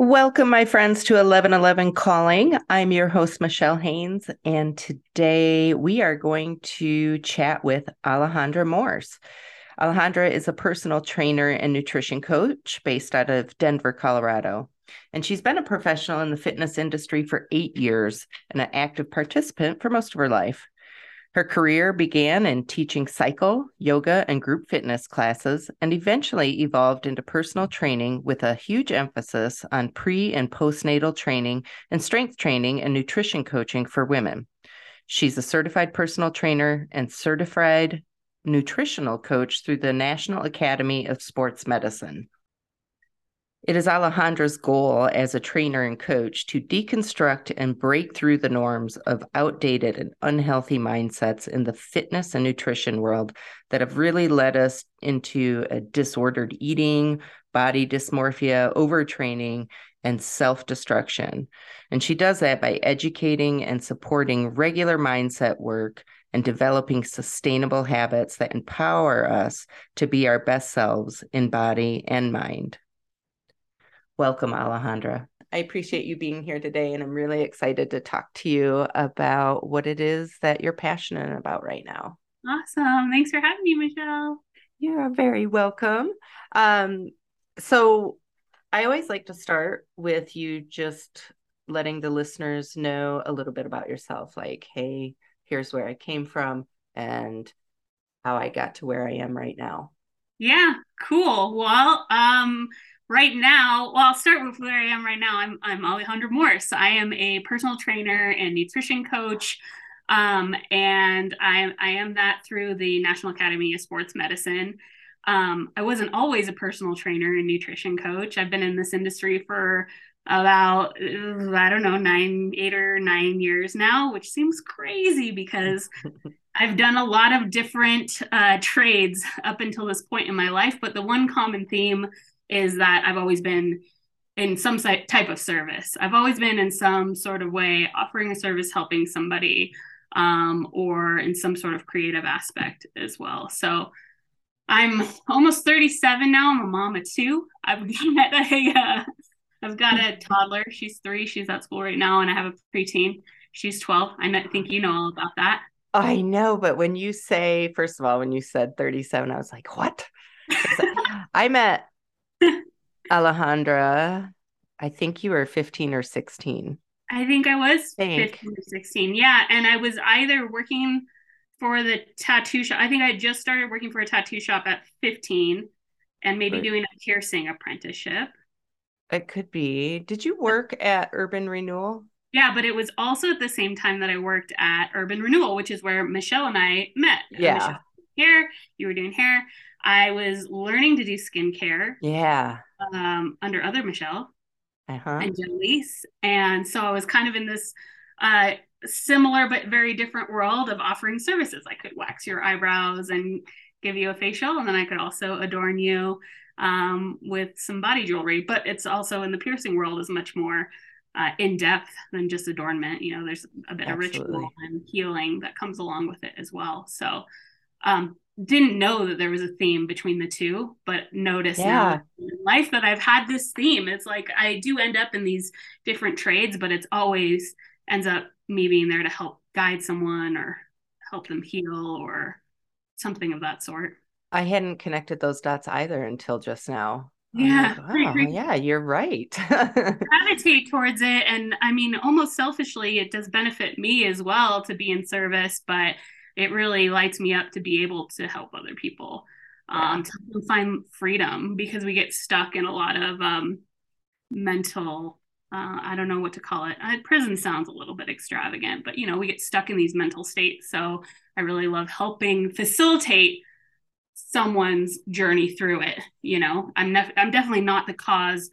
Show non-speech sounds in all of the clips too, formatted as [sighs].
Welcome, my friends, to 1111 Calling. I'm your host, Michelle Haynes, and today we are going to chat with Alejandra Morse. Alejandra is a personal trainer and nutrition coach based out of Denver, Colorado. And she's been a professional in the fitness industry for eight years and an active participant for most of her life. Her career began in teaching cycle, yoga, and group fitness classes, and eventually evolved into personal training with a huge emphasis on pre and postnatal training and strength training and nutrition coaching for women. She's a certified personal trainer and certified nutritional coach through the National Academy of Sports Medicine. It is Alejandra's goal as a trainer and coach to deconstruct and break through the norms of outdated and unhealthy mindsets in the fitness and nutrition world that have really led us into a disordered eating, body dysmorphia, overtraining, and self destruction. And she does that by educating and supporting regular mindset work and developing sustainable habits that empower us to be our best selves in body and mind. Welcome, Alejandra. I appreciate you being here today, and I'm really excited to talk to you about what it is that you're passionate about right now. Awesome. Thanks for having me, Michelle. You're very welcome. Um, so, I always like to start with you just letting the listeners know a little bit about yourself like, hey, here's where I came from and how I got to where I am right now. Yeah, cool. Well, um, right now, well, I'll start with where I am right now. I'm I'm Alejandra Morse. I am a personal trainer and nutrition coach. Um, and I, I am that through the National Academy of Sports Medicine. Um, I wasn't always a personal trainer and nutrition coach. I've been in this industry for about I don't know nine, eight or nine years now, which seems crazy because [laughs] I've done a lot of different uh, trades up until this point in my life. But the one common theme is that I've always been in some type of service. I've always been in some sort of way offering a service, helping somebody, um, or in some sort of creative aspect as well. So I'm almost 37 now. I'm a mom of two. I've [laughs] got a, uh, I've got a toddler. She's three. She's at school right now, and I have a preteen. She's 12. I think you know all about that. I know, but when you say, first of all, when you said 37, I was like, what? [laughs] I met [laughs] Alejandra, I think you were 15 or 16. I think I was think. 15 or 16. Yeah. And I was either working for the tattoo shop. I think I just started working for a tattoo shop at 15 and maybe right. doing a piercing apprenticeship. It could be. Did you work at Urban Renewal? Yeah, but it was also at the same time that I worked at Urban Renewal, which is where Michelle and I met. Uh, yeah. Michelle hair, you were doing hair. I was learning to do skincare. Yeah. Um, under other Michelle uh-huh. and Janice. And so I was kind of in this uh, similar but very different world of offering services. I could wax your eyebrows and give you a facial, and then I could also adorn you um, with some body jewelry. But it's also in the piercing world is much more uh, in depth than just adornment. You know, there's a bit Absolutely. of ritual and healing that comes along with it as well. So um, didn't know that there was a theme between the two, but notice yeah. now in life that I've had this theme. It's like I do end up in these different trades, but it's always ends up me being there to help guide someone or help them heal or something of that sort. I hadn't connected those dots either until just now. Yeah. Like, oh, yeah, you're right. gravitate towards it. And I mean, almost selfishly, it does benefit me as well to be in service, but it really lights me up to be able to help other people um, to find freedom because we get stuck in a lot of um, mental uh, i don't know what to call it. Uh, prison sounds a little bit extravagant but you know we get stuck in these mental states. So i really love helping facilitate someone's journey through it you know? I'm, nef- I'm definitely not the cause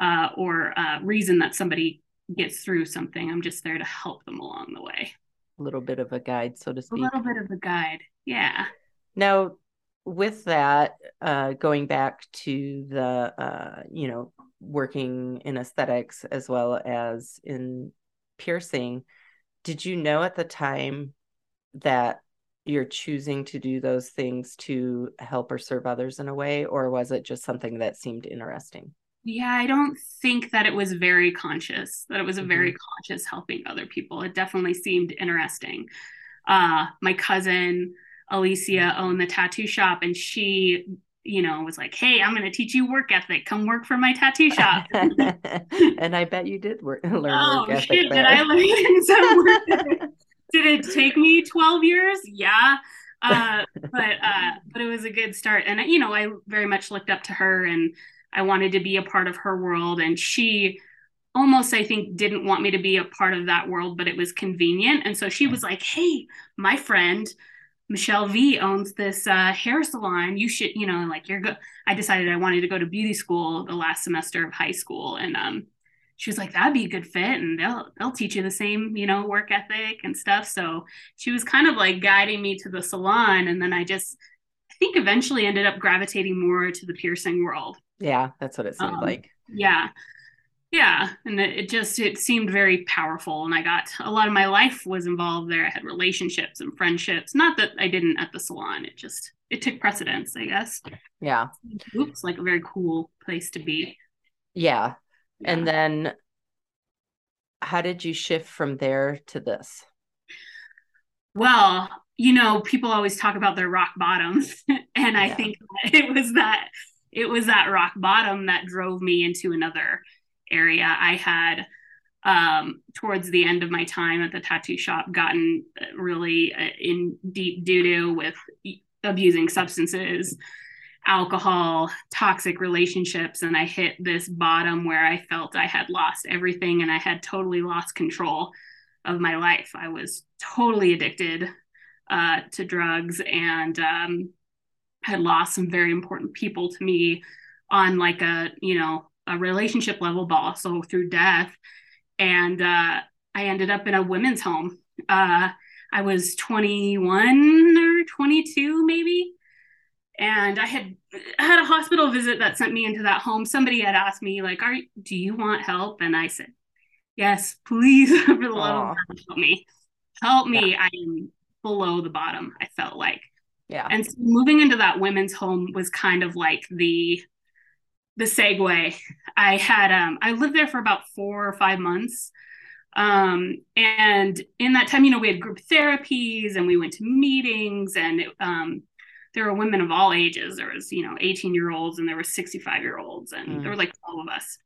uh, or uh, reason that somebody gets through something. I'm just there to help them along the way a little bit of a guide, so to speak. A little bit of a guide. Yeah. Now, with that, uh, going back to the, uh, you know, working in aesthetics as well as in piercing, did you know at the time that you're choosing to do those things to help or serve others in a way, or was it just something that seemed interesting? Yeah, I don't think that it was very conscious, that it was a very mm-hmm. conscious helping other people. It definitely seemed interesting. Uh, my cousin Alicia owned the tattoo shop and she you know, was like, "Hey, I'm going to teach you work ethic. Come work for my tattoo shop." [laughs] and I bet you did work, [laughs] learn oh, work ethic. Shit, did I learn [laughs] some work? ethic? did it take me 12 years? Yeah. Uh, but uh, but it was a good start, and you know, I very much looked up to her, and I wanted to be a part of her world, and she almost I think didn't want me to be a part of that world, but it was convenient, and so she was like, "Hey, my friend." Michelle V owns this uh, hair salon. You should, you know, like you're good. I decided I wanted to go to beauty school the last semester of high school, and um, she was like, "That'd be a good fit, and they'll they'll teach you the same, you know, work ethic and stuff." So she was kind of like guiding me to the salon, and then I just, I think, eventually ended up gravitating more to the piercing world. Yeah, that's what it seemed um, like. Yeah, yeah and it just it seemed very powerful and i got a lot of my life was involved there i had relationships and friendships not that i didn't at the salon it just it took precedence i guess yeah Oops, like a very cool place to be yeah. yeah and then how did you shift from there to this well you know people always talk about their rock bottoms [laughs] and i yeah. think it was that it was that rock bottom that drove me into another area. I had um, towards the end of my time at the tattoo shop gotten really uh, in deep doo doo with abusing substances, alcohol, toxic relationships. And I hit this bottom where I felt I had lost everything and I had totally lost control of my life. I was totally addicted uh, to drugs and um, had lost some very important people to me on like a, you know, a relationship level, but also through death. And uh, I ended up in a women's home. Uh, I was 21 or 22, maybe. And I had had a hospital visit that sent me into that home. Somebody had asked me, like, "Are do you want help?" And I said, "Yes, please, [laughs] for the love of God, help me, help me. Yeah. I am below the bottom. I felt like, yeah. And so moving into that women's home was kind of like the the segue. I had um I lived there for about four or five months. Um, and in that time, you know, we had group therapies and we went to meetings and it, um, there were women of all ages. There was, you know, 18 year olds and there were 65 year olds and mm. there were like all of us.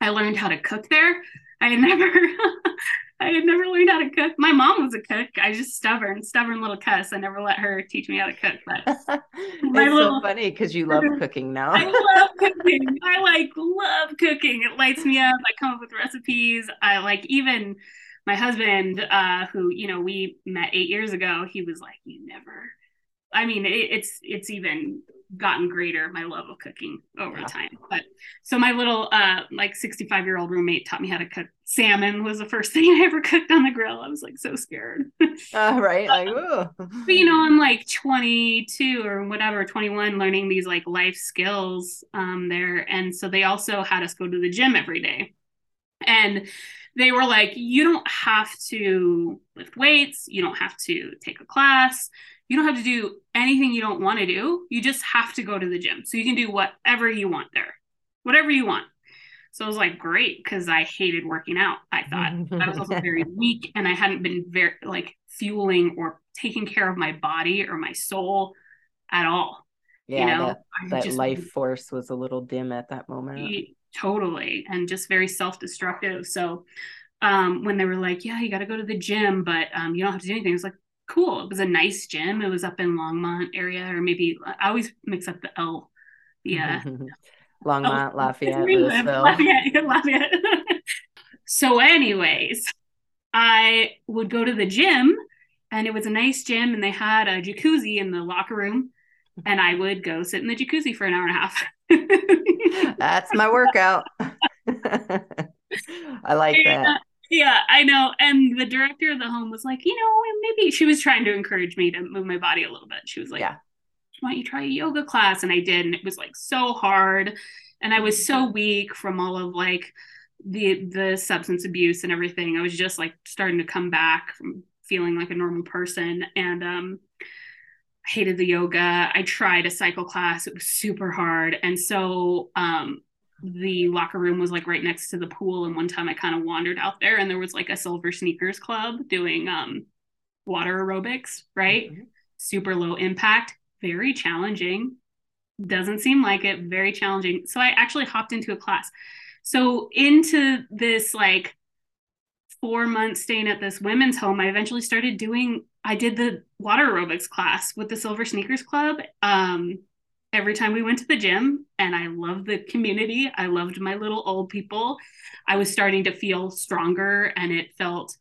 I learned how to cook there. I had never [laughs] I had never learned how to cook. My mom was a cook. I just stubborn, stubborn little cuss. I never let her teach me how to cook. But [laughs] it's little, so funny because you love cooking now. [laughs] I love cooking. I like love cooking. It lights me up. I come up with recipes. I like even my husband, uh, who you know we met eight years ago. He was like, "You never." I mean, it, it's it's even gotten greater my love of cooking over yeah. time. But so my little uh like 65 year old roommate taught me how to cook. Salmon was the first [laughs] thing i ever cooked on the grill. I was like so scared. [laughs] Uh, right like [laughs] ooh. but you know i'm like 22 or whatever 21 learning these like life skills um there. And so they also had us go to the gym every day. And they were like you don't have to lift weights. You don't have to take a class you don't have to do anything you don't want to do. You just have to go to the gym. So you can do whatever you want there, whatever you want. So I was like, great, because I hated working out. I thought [laughs] I was also very weak and I hadn't been very like fueling or taking care of my body or my soul at all. Yeah, you know, that, that life force was a little dim at that moment. Totally. And just very self destructive. So um, when they were like, yeah, you got to go to the gym, but um, you don't have to do anything, I was like, cool. It was a nice gym. It was up in Longmont area, or maybe I always mix up the L. Yeah. [laughs] Longmont, oh, Lafayette, [laughs] Lafayette, [laughs] Lafayette. so, anyways, I would go to the gym and it was a nice gym and they had a jacuzzi in the locker room and I would go sit in the jacuzzi for an hour and a half. That's my workout. I like uh, that yeah, I know. And the director of the home was like, you know, maybe she was trying to encourage me to move my body a little bit. She was like, yeah. why don't you try a yoga class? And I did. And it was like so hard. And I was so weak from all of like the the substance abuse and everything. I was just like starting to come back from feeling like a normal person. And um I hated the yoga. I tried a cycle class. It was super hard. And so um the locker room was like right next to the pool. And one time I kind of wandered out there and there was like a silver sneakers club doing um, water aerobics, right? Mm-hmm. Super low impact, very challenging. Doesn't seem like it, very challenging. So I actually hopped into a class. So into this like four months staying at this women's home, I eventually started doing, I did the water aerobics class with the Silver Sneakers Club. Um, every time we went to the gym and I loved the community. I loved my little old people. I was starting to feel stronger and it felt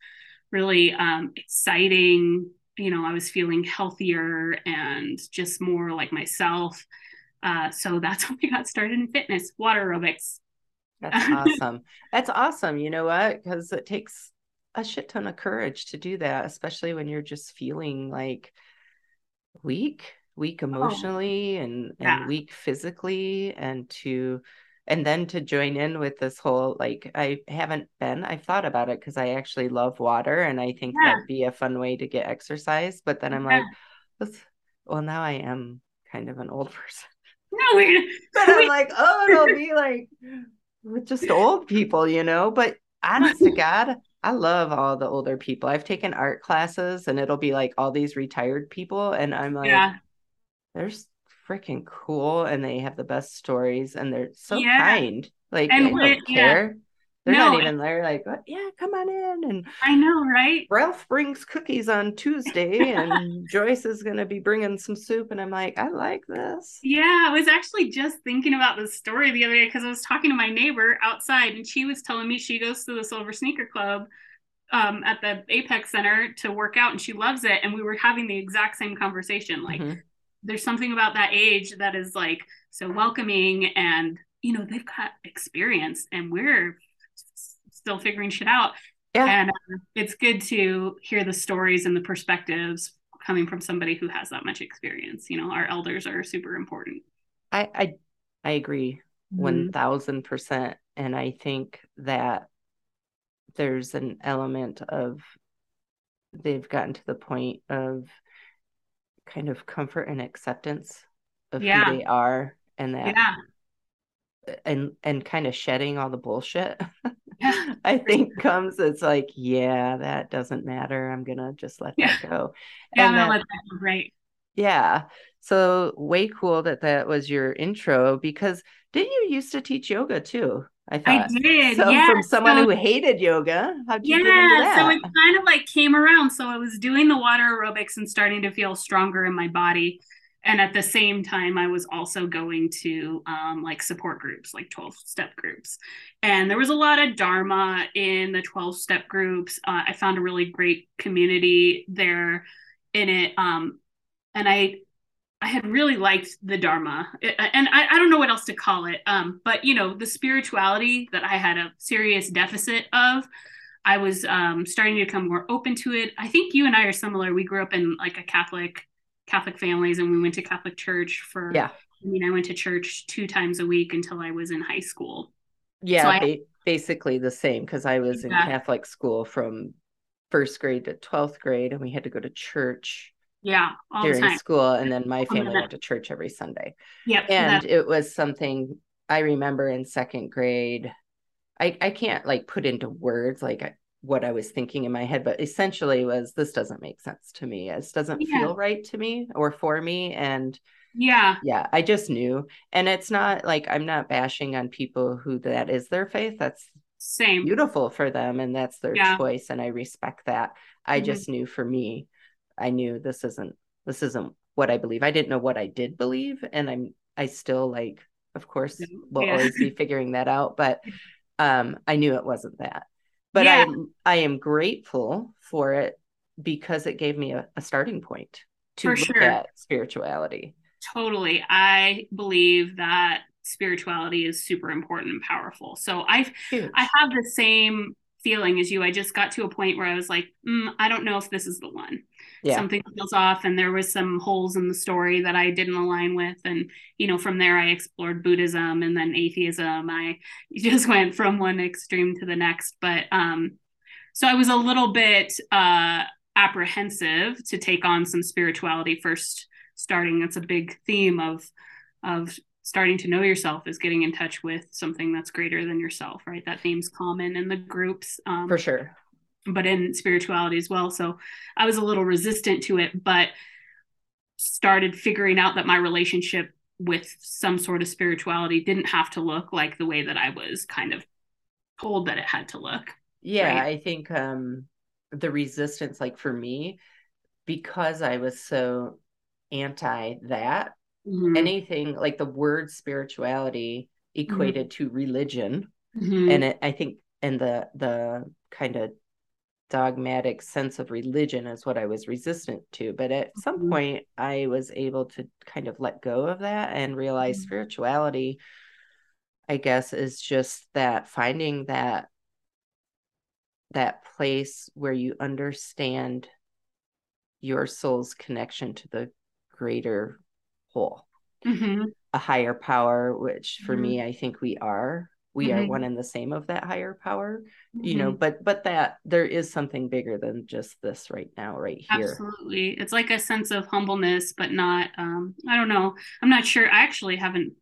really um, exciting. You know, I was feeling healthier and just more like myself. Uh, so that's [laughs] when we got started in fitness, water aerobics. That's [laughs] awesome. That's awesome. You know what? Because it takes a shit ton of courage to do that, especially when you're just feeling like weak weak oh. emotionally oh, and, and yeah. weak physically and to and then to join in with this whole like i haven't been i've thought about it because i actually love water and i think yeah. that'd be a fun way to get exercise but then i'm yeah. like well now i am kind of an old [laughs] person no we but i'm like oh it'll be like with just old people you know but honest to [laughs] god I love all the older people. I've taken art classes and it'll be like all these retired people. And I'm like, yeah they're freaking cool and they have the best stories and they're so yeah. kind. Like and they don't care. Yeah. They're no, not even there, like, yeah, come on in. And I know, right? Ralph brings cookies on Tuesday, [laughs] and Joyce is going to be bringing some soup. And I'm like, I like this. Yeah, I was actually just thinking about this story the other day because I was talking to my neighbor outside, and she was telling me she goes to the Silver Sneaker Club um, at the Apex Center to work out, and she loves it. And we were having the exact same conversation, like. Mm-hmm there's something about that age that is like so welcoming and you know they've got experience and we're still figuring shit out yeah. and uh, it's good to hear the stories and the perspectives coming from somebody who has that much experience you know our elders are super important i i, I agree mm-hmm. 1000% and i think that there's an element of they've gotten to the point of kind of comfort and acceptance of yeah. who they are and that yeah. and and kind of shedding all the bullshit yeah. [laughs] i think comes it's like yeah that doesn't matter i'm gonna just let yeah. that go yeah and that, let that go right yeah so way cool that that was your intro because didn't you used to teach yoga too I thought. I did. So yeah. from someone so, who hated yoga, how did yeah, get into that? So it kind of like came around. So I was doing the water aerobics and starting to feel stronger in my body. And at the same time, I was also going to um, like support groups, like 12 step groups. And there was a lot of Dharma in the 12 step groups. Uh, I found a really great community there in it. Um, and I I had really liked the Dharma, and I, I, don't know what else to call it. Um, but you know, the spirituality that I had a serious deficit of, I was um, starting to become more open to it. I think you and I are similar. We grew up in like a Catholic Catholic families, and we went to Catholic church for. Yeah. I mean, I went to church two times a week until I was in high school. Yeah, so I, basically the same because I was yeah. in Catholic school from first grade to twelfth grade, and we had to go to church yeah during school and then my family went to church every sunday. Yeah and it was something i remember in second grade. I i can't like put into words like what i was thinking in my head but essentially was this doesn't make sense to me. This doesn't yeah. feel right to me or for me and yeah. yeah i just knew. And it's not like i'm not bashing on people who that is their faith. That's same. beautiful for them and that's their yeah. choice and i respect that. I mm-hmm. just knew for me I knew this isn't this isn't what I believe. I didn't know what I did believe, and I'm I still like, of course, will yeah. always be figuring that out. But um, I knew it wasn't that. But yeah. I I am grateful for it because it gave me a, a starting point to for look sure. at spirituality. Totally, I believe that spirituality is super important and powerful. So I've Huge. I have the same feeling as you. I just got to a point where I was like, mm, I don't know if this is the one. Yeah. Something feels off, and there was some holes in the story that I didn't align with. And you know, from there, I explored Buddhism and then atheism. I [laughs] just went from one extreme to the next. But um, so I was a little bit uh, apprehensive to take on some spirituality first. Starting, it's a big theme of of starting to know yourself is getting in touch with something that's greater than yourself, right? That theme's common in the groups. Um, For sure. But in spirituality as well. So I was a little resistant to it, but started figuring out that my relationship with some sort of spirituality didn't have to look like the way that I was kind of told that it had to look. Yeah, right? I think um the resistance like for me because I was so anti that mm-hmm. anything like the word spirituality equated mm-hmm. to religion mm-hmm. and it, I think and the the kind of dogmatic sense of religion is what I was resistant to. But at some mm-hmm. point, I was able to kind of let go of that and realize mm-hmm. spirituality, I guess, is just that finding that that place where you understand your soul's connection to the greater whole mm-hmm. a higher power which for mm-hmm. me i think we are we mm-hmm. are one and the same of that higher power you know mm-hmm. but but that there is something bigger than just this right now right here absolutely it's like a sense of humbleness but not um i don't know i'm not sure i actually haven't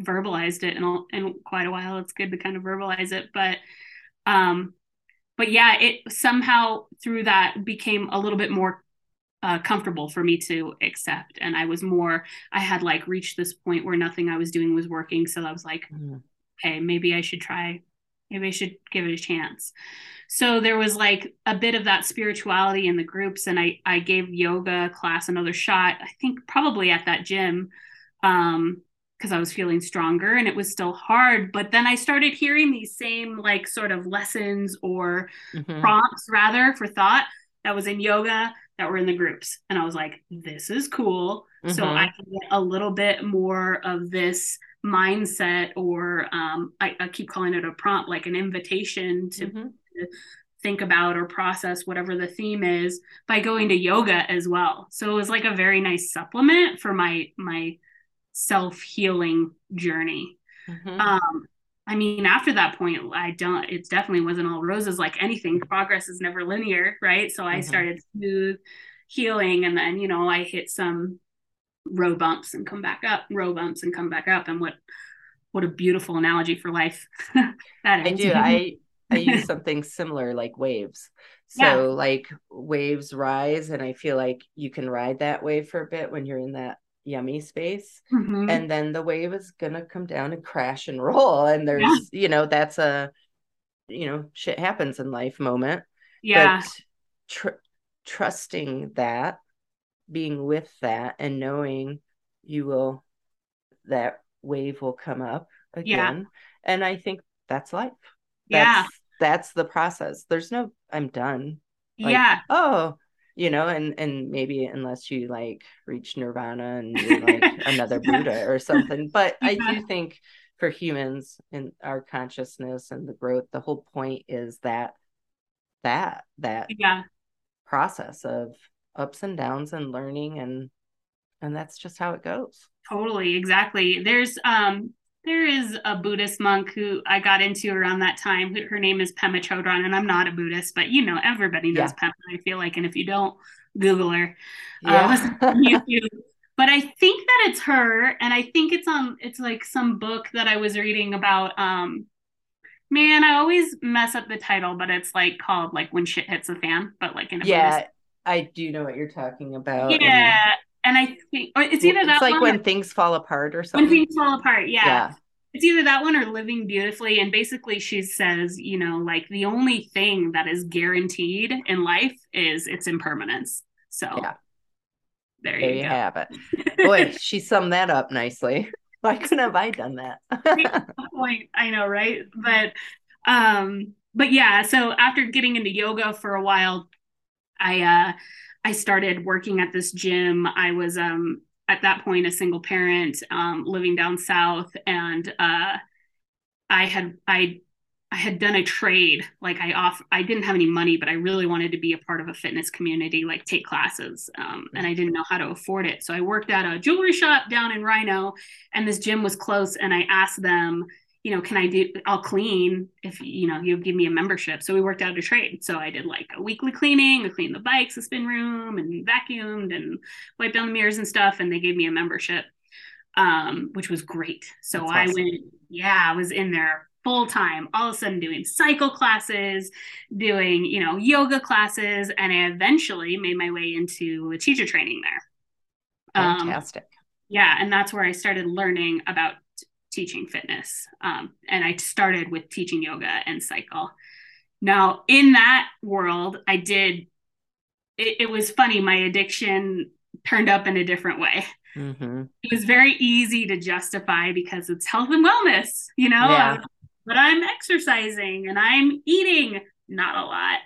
verbalized it in, in quite a while it's good to kind of verbalize it but um but yeah it somehow through that became a little bit more uh, comfortable for me to accept and i was more i had like reached this point where nothing i was doing was working so i was like mm okay, maybe I should try, maybe I should give it a chance. So there was like a bit of that spirituality in the groups, and I I gave yoga class another shot. I think probably at that gym, um, because I was feeling stronger, and it was still hard. But then I started hearing these same like sort of lessons or mm-hmm. prompts rather for thought that was in yoga that were in the groups, and I was like, this is cool. Mm-hmm. So I can get a little bit more of this mindset or um, I, I, keep calling it a prompt like an invitation to, mm-hmm. to, think about or process whatever the theme is by going to yoga as well so it was like a very nice supplement for my my self-healing journey mm-hmm. um, i mean after that point i don't it definitely wasn't all roses like anything progress is never linear right so i mm-hmm. started smooth healing and then you know i hit some row bumps and come back up, row bumps and come back up. And what what a beautiful analogy for life [laughs] that is. I do. [laughs] I I use something similar like waves. So yeah. like waves rise and I feel like you can ride that wave for a bit when you're in that yummy space mm-hmm. and then the wave is going to come down and crash and [laughs] roll and there's yeah. you know that's a you know shit happens in life moment. Yeah. but tr- trusting that being with that and knowing you will that wave will come up again yeah. and i think that's life. That's, yeah that's the process. There's no i'm done. Like, yeah. Oh you know and and maybe unless you like reach nirvana and you're like [laughs] another buddha or something but yeah. i do think for humans in our consciousness and the growth the whole point is that that that yeah. process of ups and downs and learning and and that's just how it goes. Totally exactly. There's um there is a buddhist monk who i got into around that time her name is pema chodron and i'm not a buddhist but you know everybody knows yeah. pema i feel like and if you don't google her uh, yeah. [laughs] uh, YouTube. but i think that it's her and i think it's on it's like some book that i was reading about um man i always mess up the title but it's like called like when shit hits the fan but like in a yeah Buddhist I do know what you're talking about. Yeah. And, and I think it's either that it's like when things fall apart or something. When things fall apart, yeah. yeah. It's either that one or living beautifully. And basically she says, you know, like the only thing that is guaranteed in life is its impermanence. So yeah. there, there you, you have it. [laughs] Boy, she summed that up nicely. [laughs] Why couldn't have I done that? point. I know, right? But um, but yeah, so after getting into yoga for a while, I uh, I started working at this gym. I was um, at that point a single parent um, living down south, and uh, I had I I had done a trade. Like I off I didn't have any money, but I really wanted to be a part of a fitness community, like take classes, um, and I didn't know how to afford it. So I worked at a jewelry shop down in RiNo, and this gym was close, and I asked them you know, can I do, I'll clean if, you know, you give me a membership. So we worked out a trade. So I did like a weekly cleaning, I cleaned the bikes, the spin room and vacuumed and wiped down the mirrors and stuff. And they gave me a membership. um, which was great. So That's I awesome. went, yeah, I was in there full time, all of a sudden doing cycle classes, doing, you know, yoga classes, and I eventually made my way into a teacher training there. Um, Fantastic. yeah, and that's where I started learning about teaching fitness. Um, and I started with teaching yoga and cycle. Now, in that world, I did, it, it was funny, my addiction turned up in a different way. hmm It was very easy to justify because it's health and wellness, you know, Yeah. but I'm exercising and I'm eating not a lot.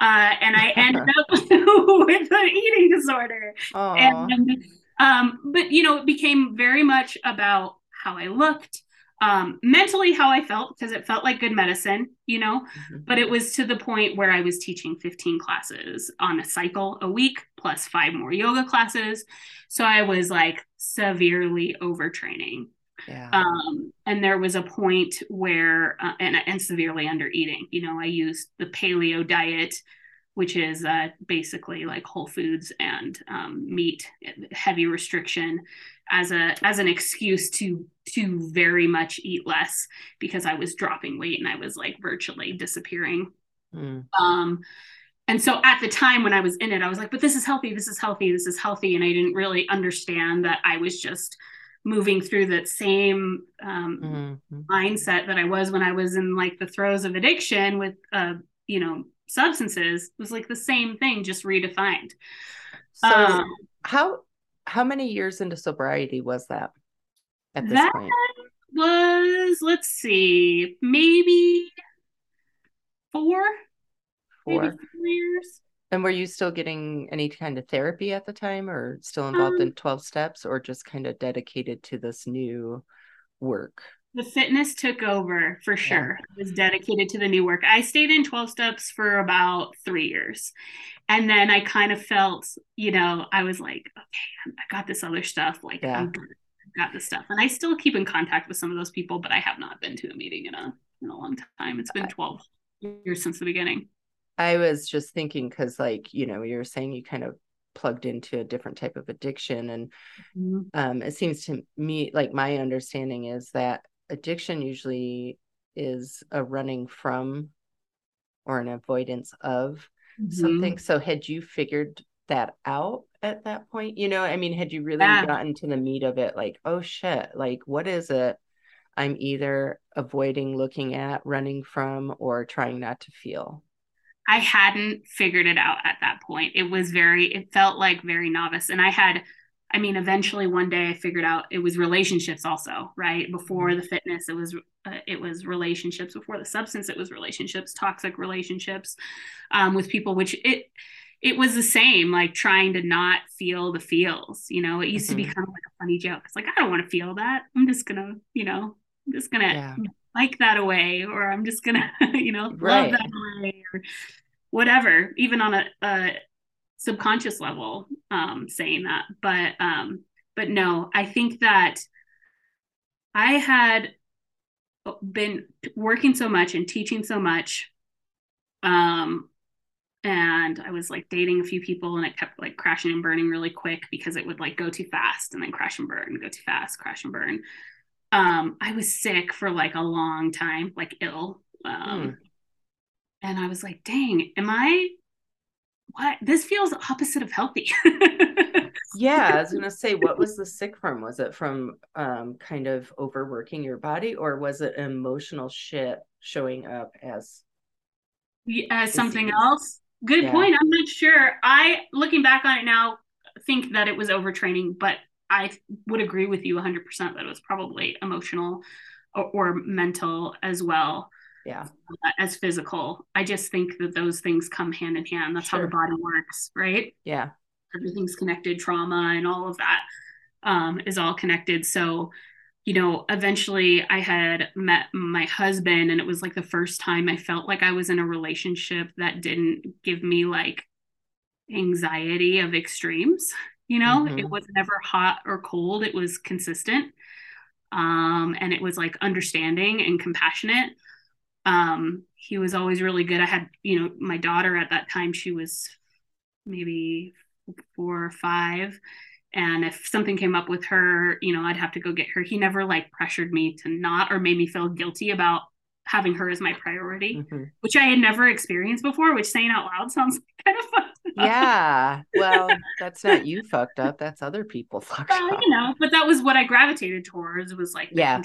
Uh, and I ended [laughs] up [laughs] with an eating disorder and um but you know it became very much about how i looked um mentally how i felt because it felt like good medicine you know Mhm. but it was to the point where i was teaching 15 classes on a cycle a week plus five more yoga classes so i was like severely overtraining yeah. um, and there was a point where uh, and, and severely under eating you know i used the paleo diet which is uh, basically like whole foods and um, meat heavy restriction as a as an excuse to to very much eat less because i was dropping weight and i was like virtually disappearing Mm. um, and so at the time when I was in it, I was like, but this is healthy, this is healthy, this is healthy. And I didn't really understand that I was just moving through that same um, Mhm. mindset that I was when I was in like the throes of addiction with, uh, you know, substances. Was like the same thing, just redefined. So Um, how how many years into sobriety was that at this That- point? was, let's see, maybe four, maybe Four. four years. And were you still getting any kind of therapy at the time or still involved Um, in 12 steps or just kind of dedicated to this new work? The fitness took over for sure. I was dedicated to the new work. I stayed in 12 steps for about three years. And then I kind of felt, you know, I was like, okay, I got this other stuff. Like, Yeah. I've got this stuff. And I still keep in contact with some of those people, but I have not been to a meeting in a, in a long time. It's been 12 years since the beginning. I was just thinking because, like, you know, you were saying you kind of plugged into a different type of addiction. And um, it seems to me like my understanding is that addiction usually is a running from or an avoidance of something. Mm-hmm. So, had you figured that out at that point? You know, I mean, had you really Yeah. gotten to the meat of it? Like, oh shit, like, what is it? I'm either avoiding looking at, running from, or trying not to feel. I hadn't figured it out at that point. It was very, it felt like very novice. And I had, I mean, eventually one day I figured out it was relationships also, right? Before the fitness, it was, uh, it was relationships. Before the substance, it was relationships, toxic relationships um, with people, which it, it was the same, like trying to not feel the feels, you know, it used to be kind of like a funny joke. It's like, I don't want to feel that. I'm just gonna, you know, I'm just gonna Yeah. like that away, or I'm just gonna, [laughs] you know, Right. love that away, or whatever, even on a, a subconscious level, um, saying that. But um, but no, I think that I had been working so much and teaching so much, um, and I was like dating a few people, and it kept like crashing and burning really quick because it would like go too fast and then crash and burn, go too fast, crash and burn. Um, I was sick for like a long time, like ill. Um, Hmm. and I was like, dang, am I what this feels opposite of healthy. [laughs] Yeah, I was gonna say, what was the sick from? Was it from um kind of overworking your body, or was it emotional shit showing up as As something Disease. else. Good Yeah. point. I'm not sure. I looking back on it now think that it was overtraining, but I would agree with you 100% that it was probably emotional or, or mental as well yeah, uh, as physical. I just think that those things come hand in hand. That's how the body works, right? yeah, everything's connected trauma and all of that um, is all connected so you know eventually i had met my husband and it was like the first time i felt like i was in a relationship that didn't give me like anxiety of extremes you know Mhm. it was never hot or cold it was consistent um, and it was like understanding and compassionate um, he was always really good. I had you know my daughter at that time she was maybe four or five. And if something came up with her you know i'd have to go get her. He never like pressured me to not or made me feel guilty about having her as my priority mm-hmm. which i had never experienced before which saying out loud sounds [laughs] kind of fun yeah. Well [laughs] that's not you fucked up. That's other people fucked well, up. you know but that was what i gravitated towards was like yeah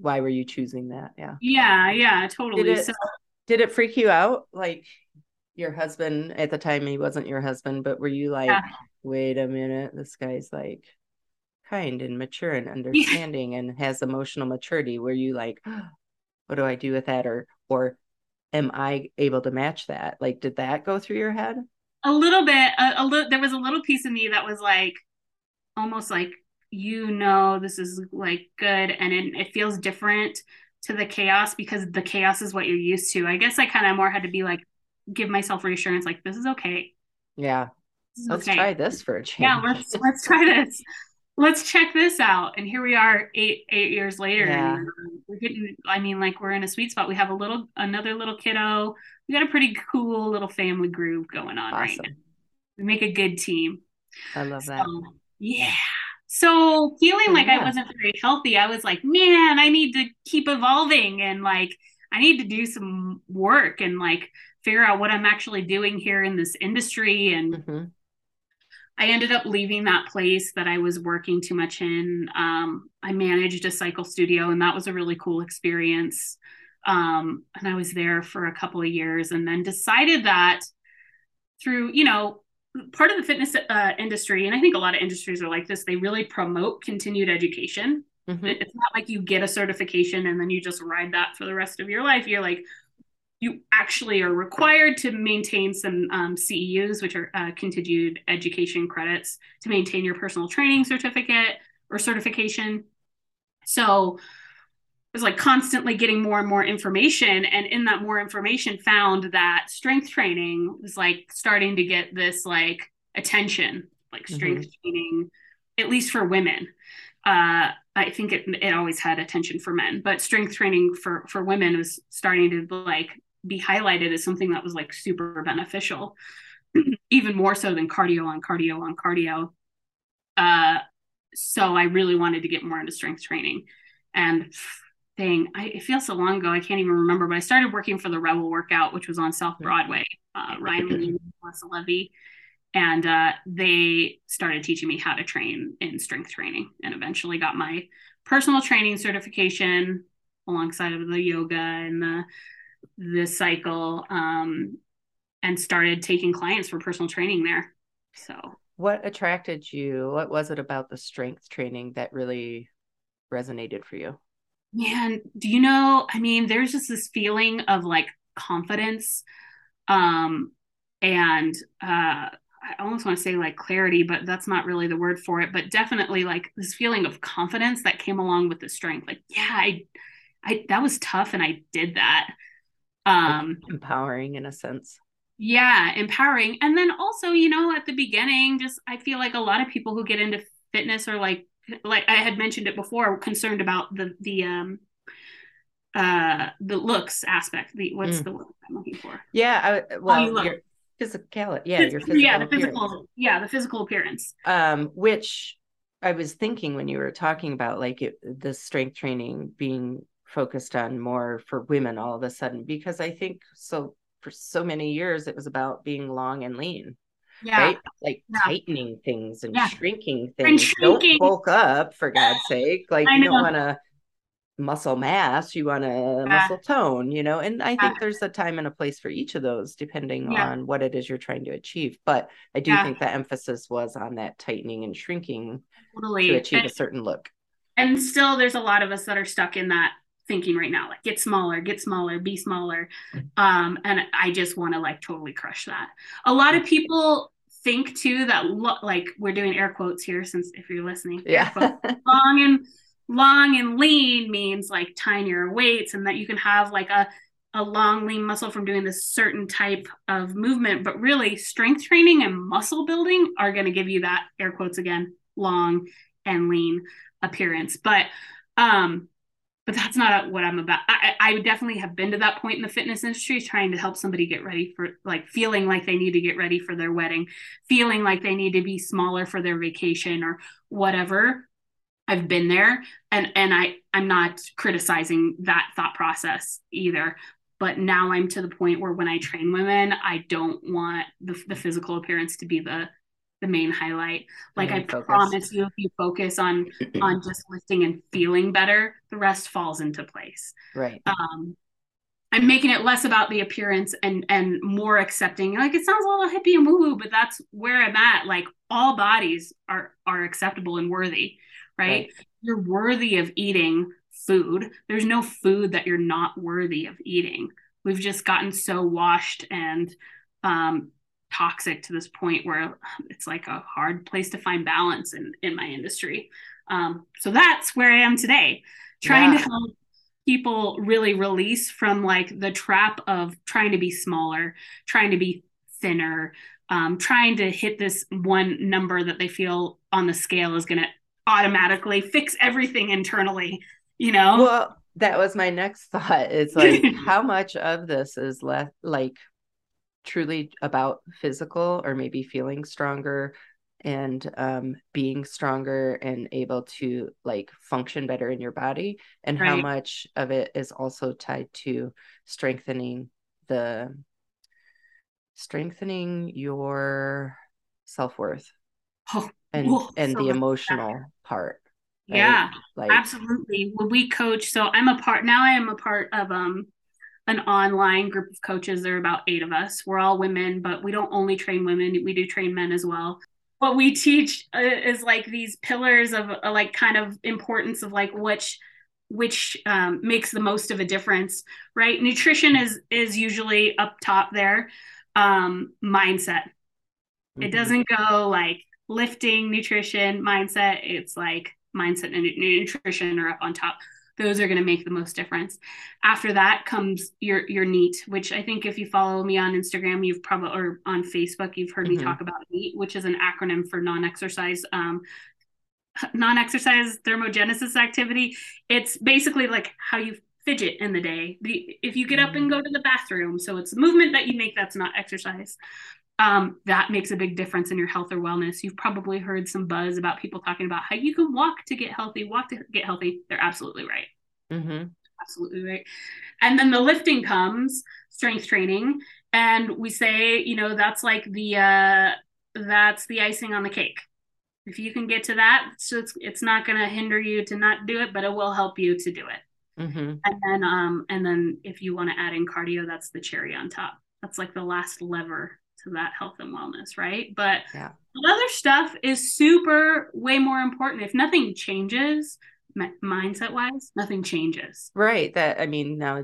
why were you choosing that? Yeah. Yeah yeah totally. Did it, so did it freak you out? Like your husband at the time he wasn't your husband but were you like yeah. wait a minute this guy's like kind and mature and [laughs] understanding and has emotional maturity. Were you like [gasps] what do i do with that? Or or am i able to match that? Like did that go through your head? A little bit a, a little there was a little piece of me that was like almost like you know this is like good and it, it feels different to the chaos because the chaos is what you're used to. I guess i kind of more had to be like give myself reassurance like this is okay. Yeah. Is let's okay. try this for a change. yeah let's let's try this. Let's check this out. And here we are eight eight years later yeah. we're getting i mean like we're in a sweet spot. We have a little another little kiddo. We got a pretty cool little family groove going on awesome. right now. We make a good team. I love so, that yeah so feeling like yeah. i wasn't very healthy i was like man i need to keep evolving and like i need to do some work and like figure out what I'm actually doing here in this industry. And mm-hmm. I ended up leaving that place that I was working too much in. Um, I managed a cycle studio, and that was a really cool experience. Um, and I was there for a couple of years and then decided that through, you know, part of the fitness uh, industry, and I think a lot of industries are like this, they really promote continued education. Mm-hmm. It's not like you get a certification and then you just ride that for the rest of your life. You're like, you actually are required to maintain some um, CEUs, which are uh, continued education credits, to maintain your personal training certificate or certification. So was like constantly getting more and more information. And in that more information, found that strength training was like starting to get this like attention, like strength mm-hmm. training, at least for women. Uh, I think it, it always had attention for men, but strength training for for women was starting to like be highlighted as something that was like super beneficial, [clears throat] even more so than cardio on cardio on cardio. Uh, so I really wanted to get more into strength training. And thing, I, it feels so long ago, I can't even remember, but I started working for the Rebel Workout, which was on South Broadway, uh, [laughs] Ryan Lee, Melissa Levy. And uh, they started teaching me how to train in strength training and eventually got my personal training certification alongside of the yoga and the this cycle um, and started taking clients for personal training there. So, what attracted you? What was it about the strength training that really resonated for you? Man, do you know? I mean, there's just this feeling of like confidence um, and uh, I almost want to say like clarity, but that's not really the word for it. But definitely like this feeling of confidence that came along with the strength. Like, yeah, I, I that was tough, and I did that um empowering in a sense yeah empowering and then also you know at the beginning just i feel like a lot of people who get into fitness are like like i had mentioned it before concerned about the the um uh the looks aspect the what's mm. the word i'm looking for yeah I, well your physicality yeah your physical yeah the physical appearance. yeah the physical appearance um which i was thinking when you were talking about like it, the strength training being focused on more for women all of a sudden because I think so for so many years it was about being long and lean. Yeah. Right? Like yeah. tightening things and yeah. shrinking things. And shrinking. Don't bulk up for God's [laughs] sake. Like I you know. don't want to muscle mass, you want to muscle tone, you know. And I think there's a time and a place for each of those depending on what it is you're trying to achieve. But I do think the emphasis was on that tightening and shrinking totally. to achieve and, a certain look. And still there's a lot of us that are stuck in that thinking right now like get smaller get smaller be smaller. Um and i just want to like totally crush that. A lot of people think too that lo- like we're doing air quotes here since if you're listening yeah. [laughs] long and long and lean means like tinier weights and that you can have like a a long lean muscle from doing this certain type of movement. But really strength training and muscle building are going to give you that air quotes again long and lean appearance. But um but that's not what I'm about. I, I definitely have been to that point in the fitness industry, trying to help somebody get ready for like feeling like they need to get ready for their wedding, feeling like they need to be smaller for their vacation or whatever. I've been there and and I I'm not criticizing that thought process either but now I'm to the point where when I train women I don't want the, the physical appearance to be the the main highlight. Like I focused. promise you, if you focus on [clears throat] on just lifting and feeling better, the rest falls into place. Right. Um, I'm making it less about the appearance and and more accepting. Like it sounds a little hippie and woo woo, but that's where I'm at. Like all bodies are are acceptable and worthy, right? right? You're worthy of eating food. There's no food that you're not worthy of eating. We've just gotten so washed and um, toxic to this point where it's like a hard place to find balance in in my industry. Um, so that's where I am today, trying yeah. to help people really release from like the trap of trying to be smaller, trying to be thinner, um, trying to hit this one number that they feel on the scale is going to automatically fix everything internally. You know. Well, that was my next thought. It's like [laughs] how much of this is left like truly about physical or maybe feeling stronger and um, being stronger and able to like function better in your body and right. how much of it is also tied to strengthening the strengthening your self-worth oh, and and so the emotional better. part right? yeah like absolutely when we coach so i'm a part now i am a part of um an online group of coaches. There are about eight of us. We're all women, but we don't only train women, we do train men as well. What we teach uh, is like these pillars of uh, like kind of importance of like which which um, makes the most of a difference right nutrition is is usually up top there um, mindset mm-hmm. it doesn't go like lifting nutrition mindset it's like mindset and nutrition are up on top those are going to make the most difference after that comes your your neat which i think if you follow me on instagram you've probably or on facebook you've heard mm-hmm. me talk about neat which is an acronym for non-exercise um, non-exercise thermogenesis activity it's basically like how you fidget in the day the, if you get up and go mm-hmm. to the bathroom so it's movement that you make that's not exercise um, that makes a big difference in your health or wellness. You've probably heard some buzz about people talking about how you can walk to get healthy, walk to get healthy. They're absolutely right. Mm-hmm. Absolutely right. And then the lifting comes, strength training, and we say, you know, that's like the uh, that's the icing on the cake. If you can get to that, so it's it's not going to hinder you to not do it, but it will help you to do it. Mm-hmm. And then um, and then if you want to add in cardio, that's the cherry on top. That's like the last lever to that health and wellness, right? But yeah. other stuff is super way more important. If nothing changes mindset wise, nothing changes. Right. That I mean, now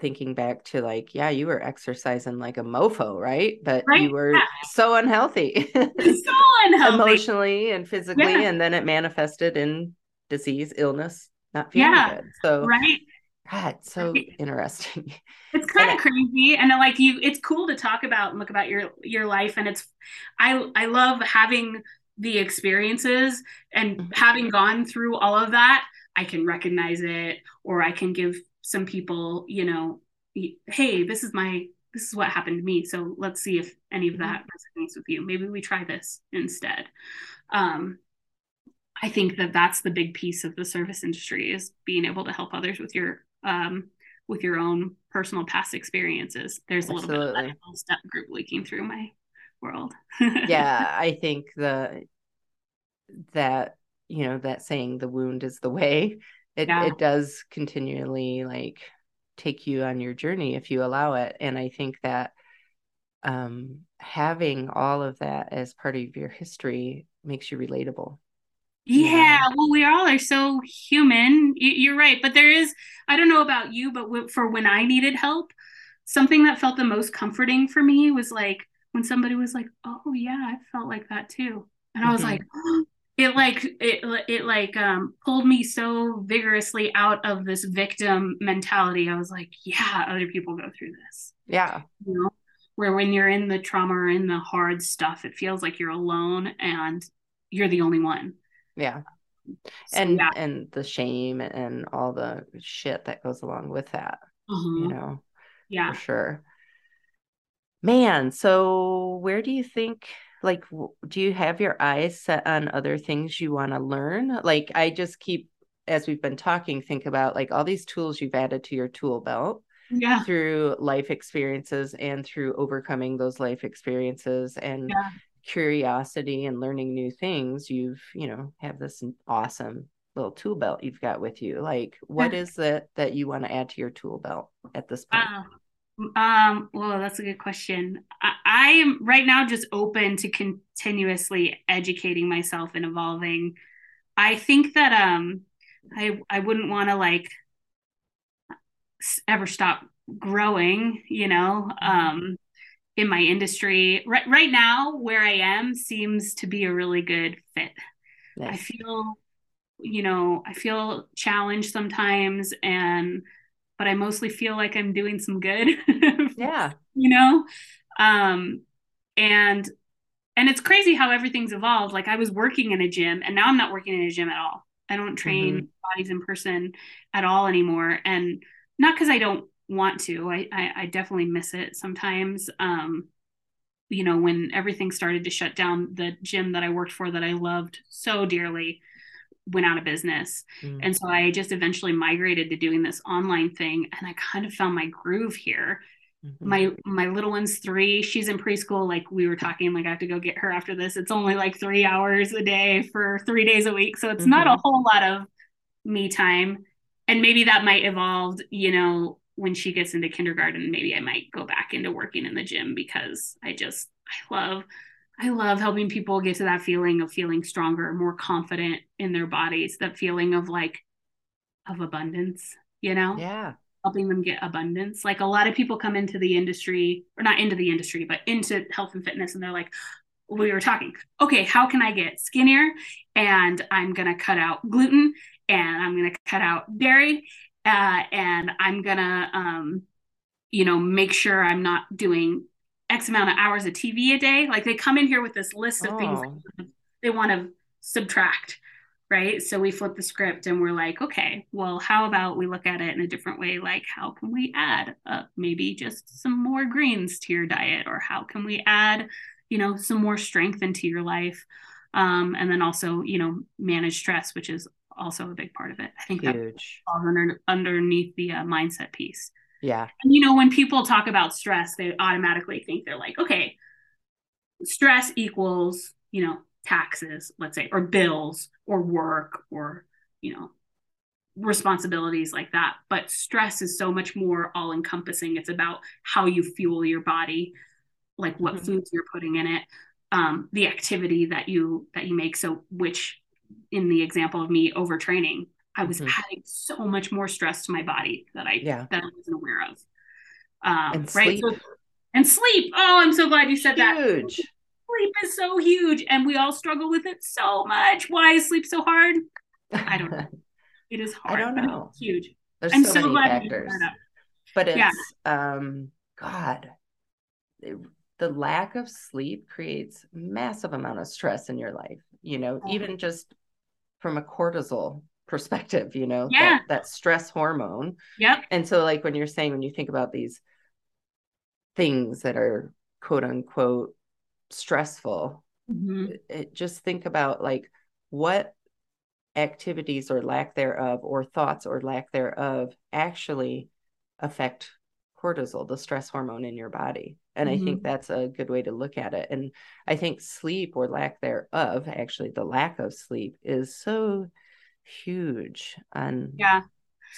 thinking back to like, yeah, you were exercising like a mofo, right? But right? you were yeah. so unhealthy. [laughs] so unhealthy. Emotionally and physically. Yeah. And then it manifested in disease, illness, not feeling yeah. good. So right. God, so interesting. [laughs] It's kind of crazy, and like you, it's cool to talk about and look about your your life, and it's, I I love having the experiences and mm-hmm. having gone through all of that. I can recognize it, or I can give some people, you know, hey, this is my this is what happened to me. So let's see if any of that mm-hmm. resonates with you. Maybe we try this instead. Um, I think that that's the big piece of the service industry is being able to help others with your um, with your own personal past experiences. There's a Absolutely. little bit of that step group leaking through my world. [laughs] yeah, I think the that you know that saying the wound is the way. It yeah. it does continually like take you on your journey if you allow it, and I think that um having all of that as part of your history makes you relatable yeah, well, we all are so human. You're right, but there is. I don't know about you, but for when I needed help, something that felt the most comforting for me was like when somebody was like, "Oh yeah, I felt like that too," and I was mm-hmm. like, oh, [gasps] it like it it like um pulled me so vigorously out of this victim mentality. I was like, yeah, other people go through this. Yeah, you know, where when you're in the trauma or in the hard stuff, it feels like you're alone and you're the only one yeah. So, and yeah. and the shame and all the shit that goes along with that. Uh-huh. You know. Yeah. For sure. Man, so where do you think like do you have your eyes set on other things you want to learn? Like I just keep as we've been talking think about like all these tools you've added to your tool belt yeah through life experiences and through overcoming those life experiences and yeah. Curiosity and learning new things you've you know have this awesome little tool belt you've got with you. Like what is it that you want to add to your tool belt at this point? Uh, um well that's a good question. I, I am right now just open to continuously educating myself and evolving. I think that um i i wouldn't want to like ever stop growing you know mm-hmm. um in my industry. Right right now where i am seems to be a really good fit. I feel you know i feel challenged sometimes and but i mostly feel like i'm doing some good [laughs] yeah. you know? Um and and it's crazy how everything's evolved. Like i was working in a gym and now i'm not working in a gym at all. I don't train mm-hmm. bodies in person at all anymore. And not because I don't want to. I, I, I definitely miss it sometimes. Um, you know, when everything started to shut down, the gym that I worked for that I loved so dearly went out of business. Mm. And so I just eventually migrated to doing this online thing and I kind of found my groove here. Mm-hmm. My my little one's 3, she's in preschool like we were talking like I have to go get her after this. It's only like 3 hours a day for 3 days a week. So it's mm-hmm. not a whole lot of me time and maybe that might evolve you know when she gets into kindergarten maybe i might go back into working in the gym because i just i love i love helping people get to that feeling of feeling stronger more confident in their bodies that feeling of like of abundance you know? Yeah. Helping them get abundance. Like a lot of people come into the industry or not into the industry but into health and fitness and they're like we were talking okay how can i get skinnier? And i'm going to cut out gluten and I'm going to cut out dairy uh, and I'm to, um, you know, make sure I'm not doing X amount of hours of TV a day. Like they come in here with this list of oh. things they want to subtract. Right. So we flip the script and we're like, okay, well, how about we look at it in a different way? Like, how can we add uh, maybe just some more greens to your diet? Or how can we add, you know, some more strength into your life? Um, and then also, you know, manage stress, which is also a big part of it. I think Huge. that falls under, underneath the uh, mindset piece. Yeah. And you know, when people talk about stress, they automatically think they're like, okay, stress equals, you know, taxes, let's say, or bills or work or, you know, responsibilities like that. But stress is so much more all encompassing. It's about how you fuel your body, like what mm-hmm. foods you're putting in it, um, the activity that you that you make. So which in the example of me overtraining, I was mm-hmm. adding so much more stress to my body that I yeah. that I wasn't aware of. Um, and right. Sleep. So, and sleep. Oh, I'm so glad you said huge. that. Sleep is so huge, and we all struggle with it so much. Why is sleep so hard? I don't know. [laughs] It is hard. I don't know. Huge. There's I'm so, so many factors. But it's yeah. um God. It, the lack of sleep creates massive amount of stress in your life you know oh. even just from a cortisol perspective you know yeah. that, that stress hormone yep and so like when you're saying when you think about these things that are quote unquote stressful mm-hmm. it, just think about like what activities or lack thereof or thoughts or lack thereof actually affect cortisol the stress hormone in your body and mm-hmm. I think mm-hmm. that's a good way to look at it. And I think sleep or lack thereof, actually, the lack of sleep is so huge on yeah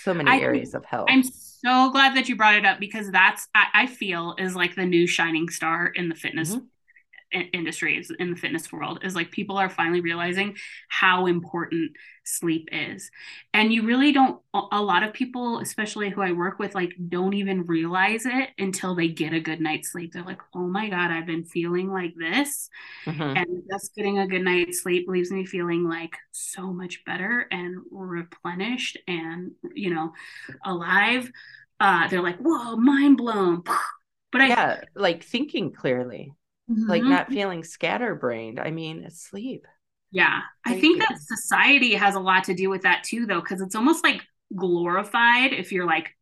so many I, areas of health. I'm so glad that you brought it up because that's I, I feel is like the new shining star in the fitness mm-hmm industry in the fitness world is like people are finally realizing how important sleep is. And you really don't a lot of people especially who i work with like don't even realize it until they get a good night's sleep. They're like oh my god i've been feeling like this. Mm-hmm. and just getting a good night's sleep leaves me feeling like so much better and replenished and you know alive. Uh they're like whoa mind blown. [sighs] But I, yeah like thinking clearly mm-hmm. like not feeling scatterbrained. I mean, sleep. Yeah. I think that society has a lot to do with that too, though, because it's almost like glorified if you're like,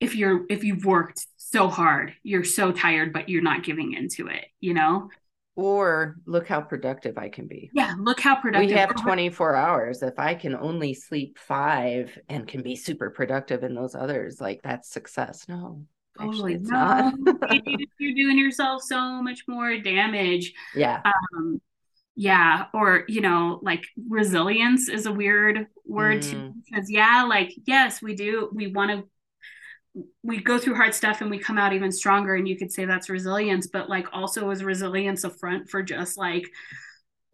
if you're, if you've worked so hard, you're so tired, but you're not giving into it, you know? Or look how productive I can be. Yeah. Look how productive. We have 24 hours. If I can only sleep five and can be super productive in those others, like that's success. No, Actually, it's no, [laughs] not. you're doing yourself so much more damage. Yeah. Um, yeah. Or, you know, like resilience is a weird word mm. too, because, yeah, like, yes, we do. We want to we go through hard stuff and we come out even stronger and you could say that's resilience but like also is resilience a front for just like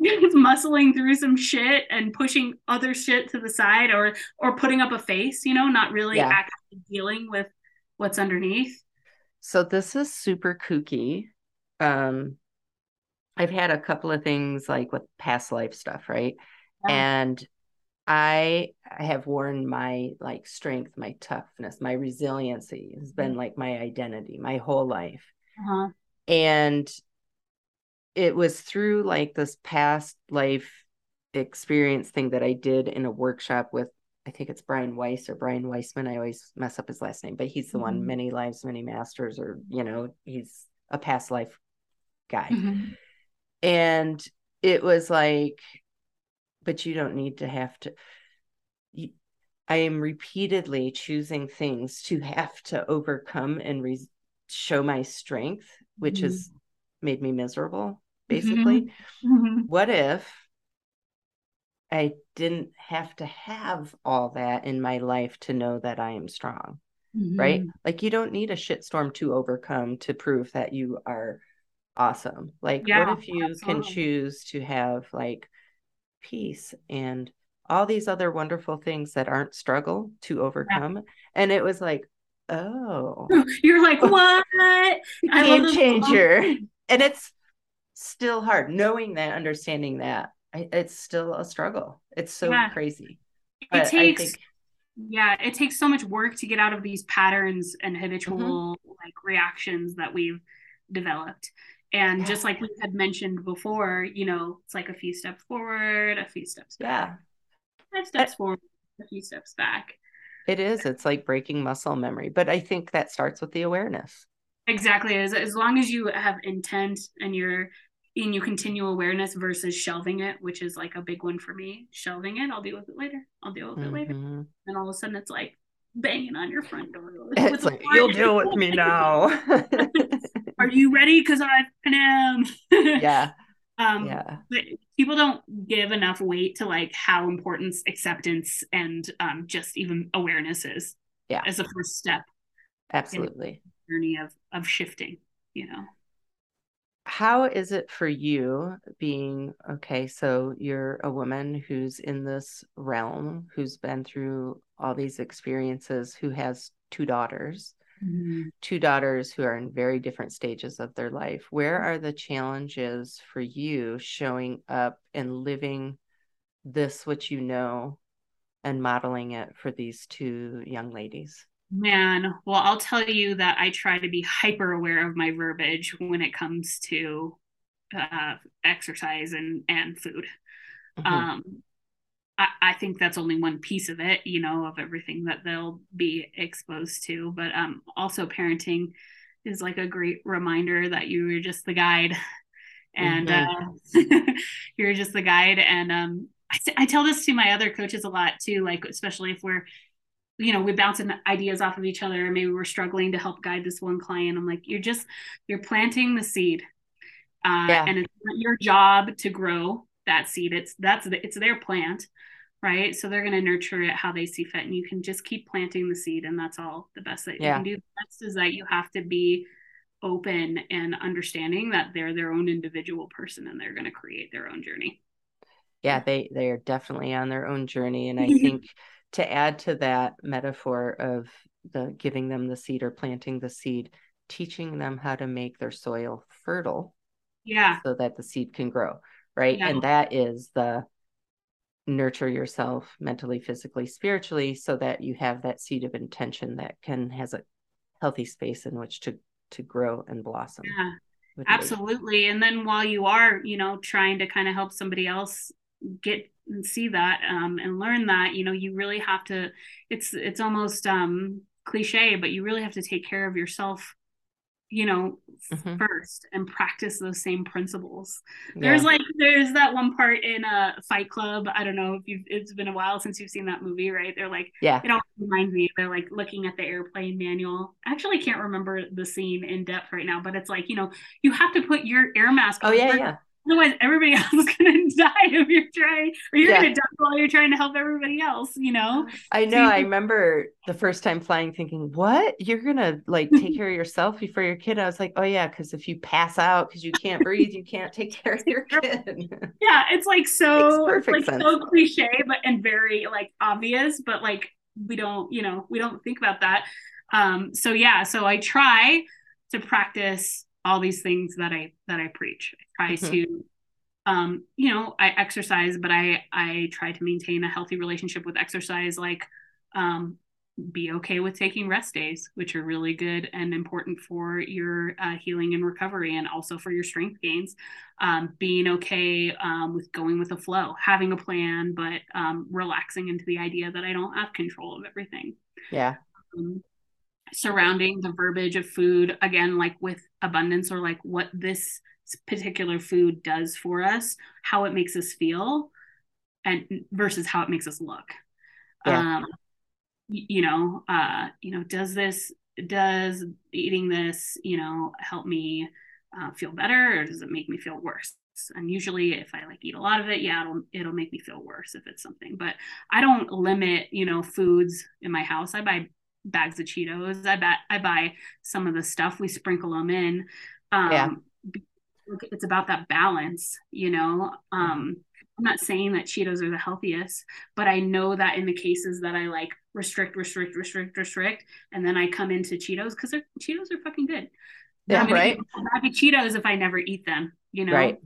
[laughs] muscling through some shit and pushing other shit to the side or or putting up a face you know not really yeah. actually dealing with what's underneath. So this is super kooky. Um, I've had a couple of things like with past life stuff, right? Yeah. And I I have worn my like strength, my toughness, my resiliency has been mm-hmm. like my identity my whole life. Uh-huh. And it was through like this past life experience thing that I did in a workshop with I think it's Brian Weiss or Brian Weissman. I always mess up his last name, but he's the mm-hmm. one, many lives, many masters, or, you know, he's a past life guy. Mm-hmm. And it was like, but you don't need to have to. You, I am repeatedly choosing things to have to overcome and re- show my strength, which mm-hmm. has made me miserable, basically. Mm-hmm. Mm-hmm. What if I didn't have to have all that in my life to know that I am strong. Mm-hmm. Right? Like you don't need a shitstorm to overcome to prove that you are awesome. Like yeah, what if you absolutely. can choose to have like peace and all these other wonderful things that aren't struggle to overcome? Yeah. And it was like, oh. [laughs] You're like, [laughs] what? Game changer. [laughs] And it's still hard knowing that, understanding that it's still a struggle. It's so yeah. crazy. But it takes think... yeah, it takes so much work to get out of these patterns and habitual mm-hmm. like reactions that we've developed. And yeah. just like we had mentioned before, you know, it's like a few steps forward, a few steps back. Yeah. Five steps I... forward, a few steps back. It is. It's like breaking muscle memory. But I think that starts with the awareness. Exactly. As, as long as you have intent and you're in your continual awareness versus shelving it, which is like a big one for me. Shelving it, I'll deal with it later. I'll deal with mm-hmm. it later. Mm-hmm. And all of a sudden it's like banging on your front door. It's like, you'll deal with me now. [laughs] [laughs] Are you ready? Because I am. [laughs] yeah. Um, yeah. But people don't give enough weight to like how important acceptance and um, just even awareness is. Yeah. As a first step. Absolutely. journey of of shifting, you know how is it for you being okay so you're a woman who's in this realm who's been through all these experiences who has two daughters mm-hmm. two daughters who are in very different stages of their life where are the challenges for you showing up and living this what you know and modeling it for these two young ladies Man, well, I'll tell you that I try to be hyper aware of my verbiage when it comes to uh, exercise and and food. Mm-hmm. Um, I, I think that's only one piece of it, you know, of everything that they'll be exposed to. But um, also, parenting is like a great reminder that you are just the guide, and mm-hmm. uh, [laughs] you're just the guide. And um, I, I tell this to my other coaches a lot too, like especially if we're you know we're bouncing ideas off of each other maybe we're struggling to help guide this one client. I'm like you're just you're planting the seed uh, yeah. and it's not your job to grow that seed. It's that's the, it's their plant right? So they're going to nurture it how they see fit and you can just keep planting the seed and that's all the best that yeah. you can do. The best is that you have to be open and understanding that they're their own individual person and they're going to create their own journey. Yeah they they are definitely on their own journey and i [laughs] think to add to that metaphor of the giving them the seed or planting the seed, teaching them how to make their soil fertile. Yeah. So that the seed can grow. Right. Yeah. And that is the nurture yourself mentally, physically, spiritually, so that you have that seed of intention that can has a healthy space in which to to grow and blossom. Yeah. absolutely and then while you are you know trying to kind of help somebody else get and see that um, and learn that you know you really have to it's it's almost um cliche but you really have to take care of yourself you know mm-hmm. first and practice those same principles. Yeah. there's like there's that one part in a fight club. I don't know if you've it's been a while since you've seen that movie right? They're like yeah. it all reminds me they're like looking at the airplane manual. I actually can't remember the scene in depth right now but it's like you know you have to put your air mask on oh yeah yeah otherwise everybody [laughs] else is going to die if you're trying or you're yeah. going to die while you're trying to help everybody else you know i know so i remember the first time flying thinking what you're going to like [laughs] take care of yourself before your kid i was like oh yeah because if you pass out because you can't breathe you can't take care of your [laughs] kid yeah it's like so like sense. so cliche but and very like obvious but like we don't you know we don't think about that um so yeah so i try to practice all these things that I that I preach. I try mm-hmm. to um you know, I exercise, but I I try to maintain a healthy relationship with exercise like um be okay with taking rest days, which are really good and important for your uh, healing and recovery, and also for your strength gains. Um, being okay um, with going with the flow, having a plan, but um, relaxing into the idea that I don't have control of everything. Yeah. Um, surrounding the verbiage of food again like with abundance or like what this particular food does for us how it makes us feel and versus how it makes us look yeah. um you know uh you know does this does eating this you know help me uh, feel better or does it make me feel worse and usually if i like eat a lot of it yeah it'll it'll make me feel worse if it's something but i don't limit you know foods in my house i buy bags of Cheetos. I bet I buy some of the stuff. We sprinkle them in. Um, yeah. It's about that balance, you know. Um, I'm not saying that Cheetos are the healthiest, but I know that in the cases that I like restrict, restrict, restrict, restrict, and then I come into Cheetos because Cheetos are fucking good. Yeah, right. Of Cheetos if I never eat them, you know. Right.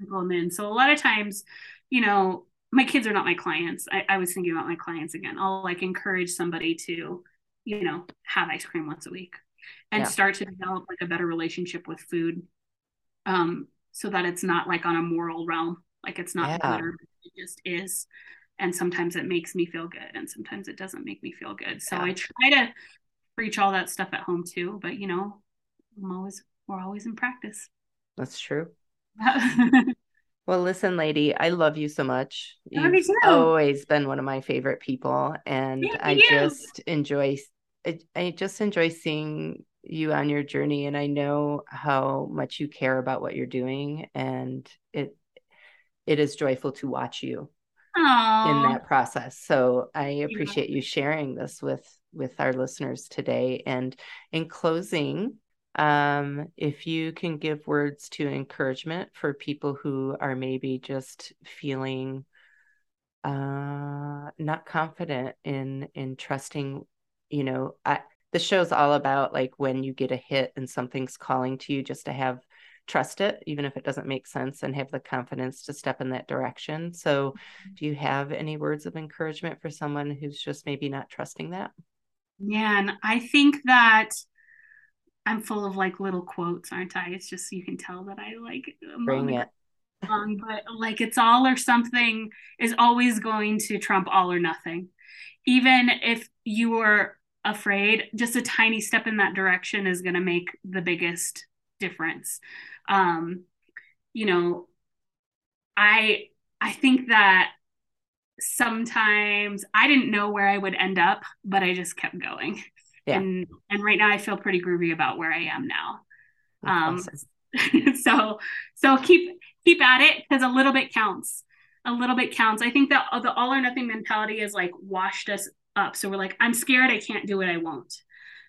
In. So a lot of times, you know, my kids are not my clients. I, I was thinking about my clients again. I'll like encourage somebody to you know, have ice cream once a week and yeah. start to develop like a better relationship with food. Um, so that it's not like on a moral realm, like it's not yeah. it just is. And sometimes it makes me feel good and sometimes it doesn't make me feel good. So yeah. I try to preach all that stuff at home too, but you know, I'm always we're always in practice. That's true. [laughs] Well, listen, lady, I love you so much. You've always been one of my favorite people, and Thank I you. just enjoy. I, I just enjoy seeing you on your journey, and I know how much you care about what you're doing, and it it is joyful to watch you Aww. in that process. So I appreciate yeah. you sharing this with with our listeners today. And in closing, um, if you can give words to encouragement for people who are maybe just feeling uh, not confident in in trusting, you know, I, the show's all about like when you get a hit and something's calling to you, just to have trust it, even if it doesn't make sense, and have the confidence to step in that direction. So, mm-hmm. do you have any words of encouragement for someone who's just maybe not trusting that? Yeah, and I think that I'm full of like little quotes, aren't I? It's just you can tell that I like bring it. Song, but like it's all or something is always going to trump all or nothing. Even if you are afraid, just a tiny step in that direction is going to make the biggest difference. Um, you know, I I think that sometimes I didn't know where I would end up, but I just kept going yeah. and and right now I feel pretty groovy about where I am now. um, awesome. [laughs] so so keep keep at it because a little bit counts. A little bit counts. I think that the all or nothing mentality is like washed us up. So we're like, I'm scared, I can't do it, I won't.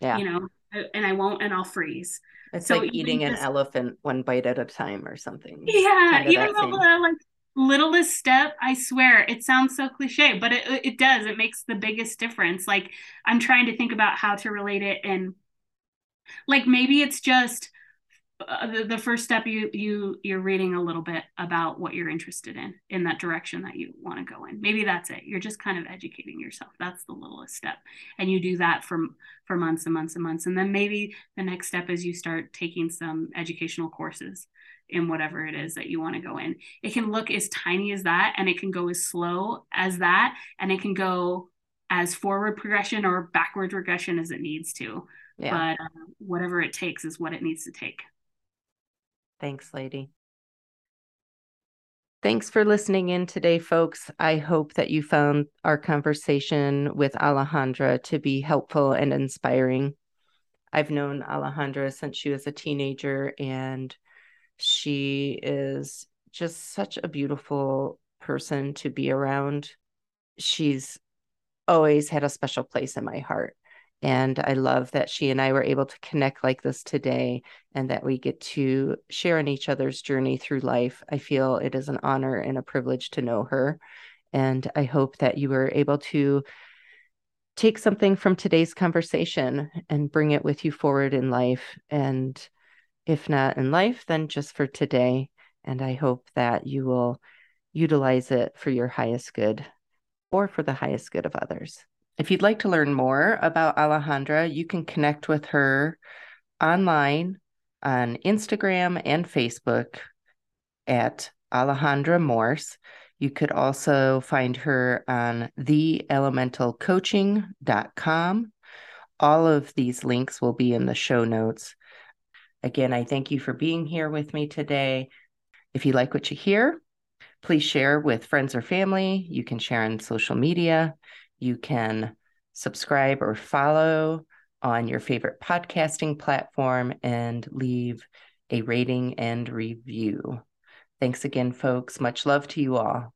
Yeah. You know, and I won't, and I'll freeze. It's so like eating an elephant one bite at a time or something. Yeah, even though like littlest step i swear it sounds so cliche but it, it does it makes the biggest difference like i'm trying to think about how to relate it and like maybe it's just uh, the, the first step you you you're reading a little bit about what you're interested in in that direction that you want to go in. Maybe that's it. You're just kind of educating yourself. That's the littlest step. And you do that for for months and months and months. And then maybe the next step is you start taking some educational courses in whatever it is that you want to go in. It can look as tiny as that and it can go as slow as that and it can go as forward progression or backward regression as it needs to. Yeah. but uh, whatever it takes is what it needs to take Thanks, lady. Thanks for listening in today, folks. I hope that you found our conversation with Alejandra to be helpful and inspiring. I've known Alejandra since she was a teenager, and she is just such a beautiful person to be around. She's always had a special place in my heart. And I love that she and I were able to connect like this today and that we get to share in each other's journey through life. I feel it is an honor and a privilege to know her. And I hope that you were able to take something from today's conversation and bring it with you forward in life. And if not in life, then just for today. And I hope that you will utilize it for your highest good or for the highest good of others. If you'd like to learn more about Alejandra, you can connect with her online on Instagram and Facebook at Alejandra Morse. You could also find her on theelementalcoaching.com. All of these links will be in the show notes. Again, I thank you for being here with me today. If you like what you hear, please share with friends or family. You can share on social media. You can subscribe or follow on your favorite podcasting platform and leave a rating and review. Thanks again, folks. Much love to you all.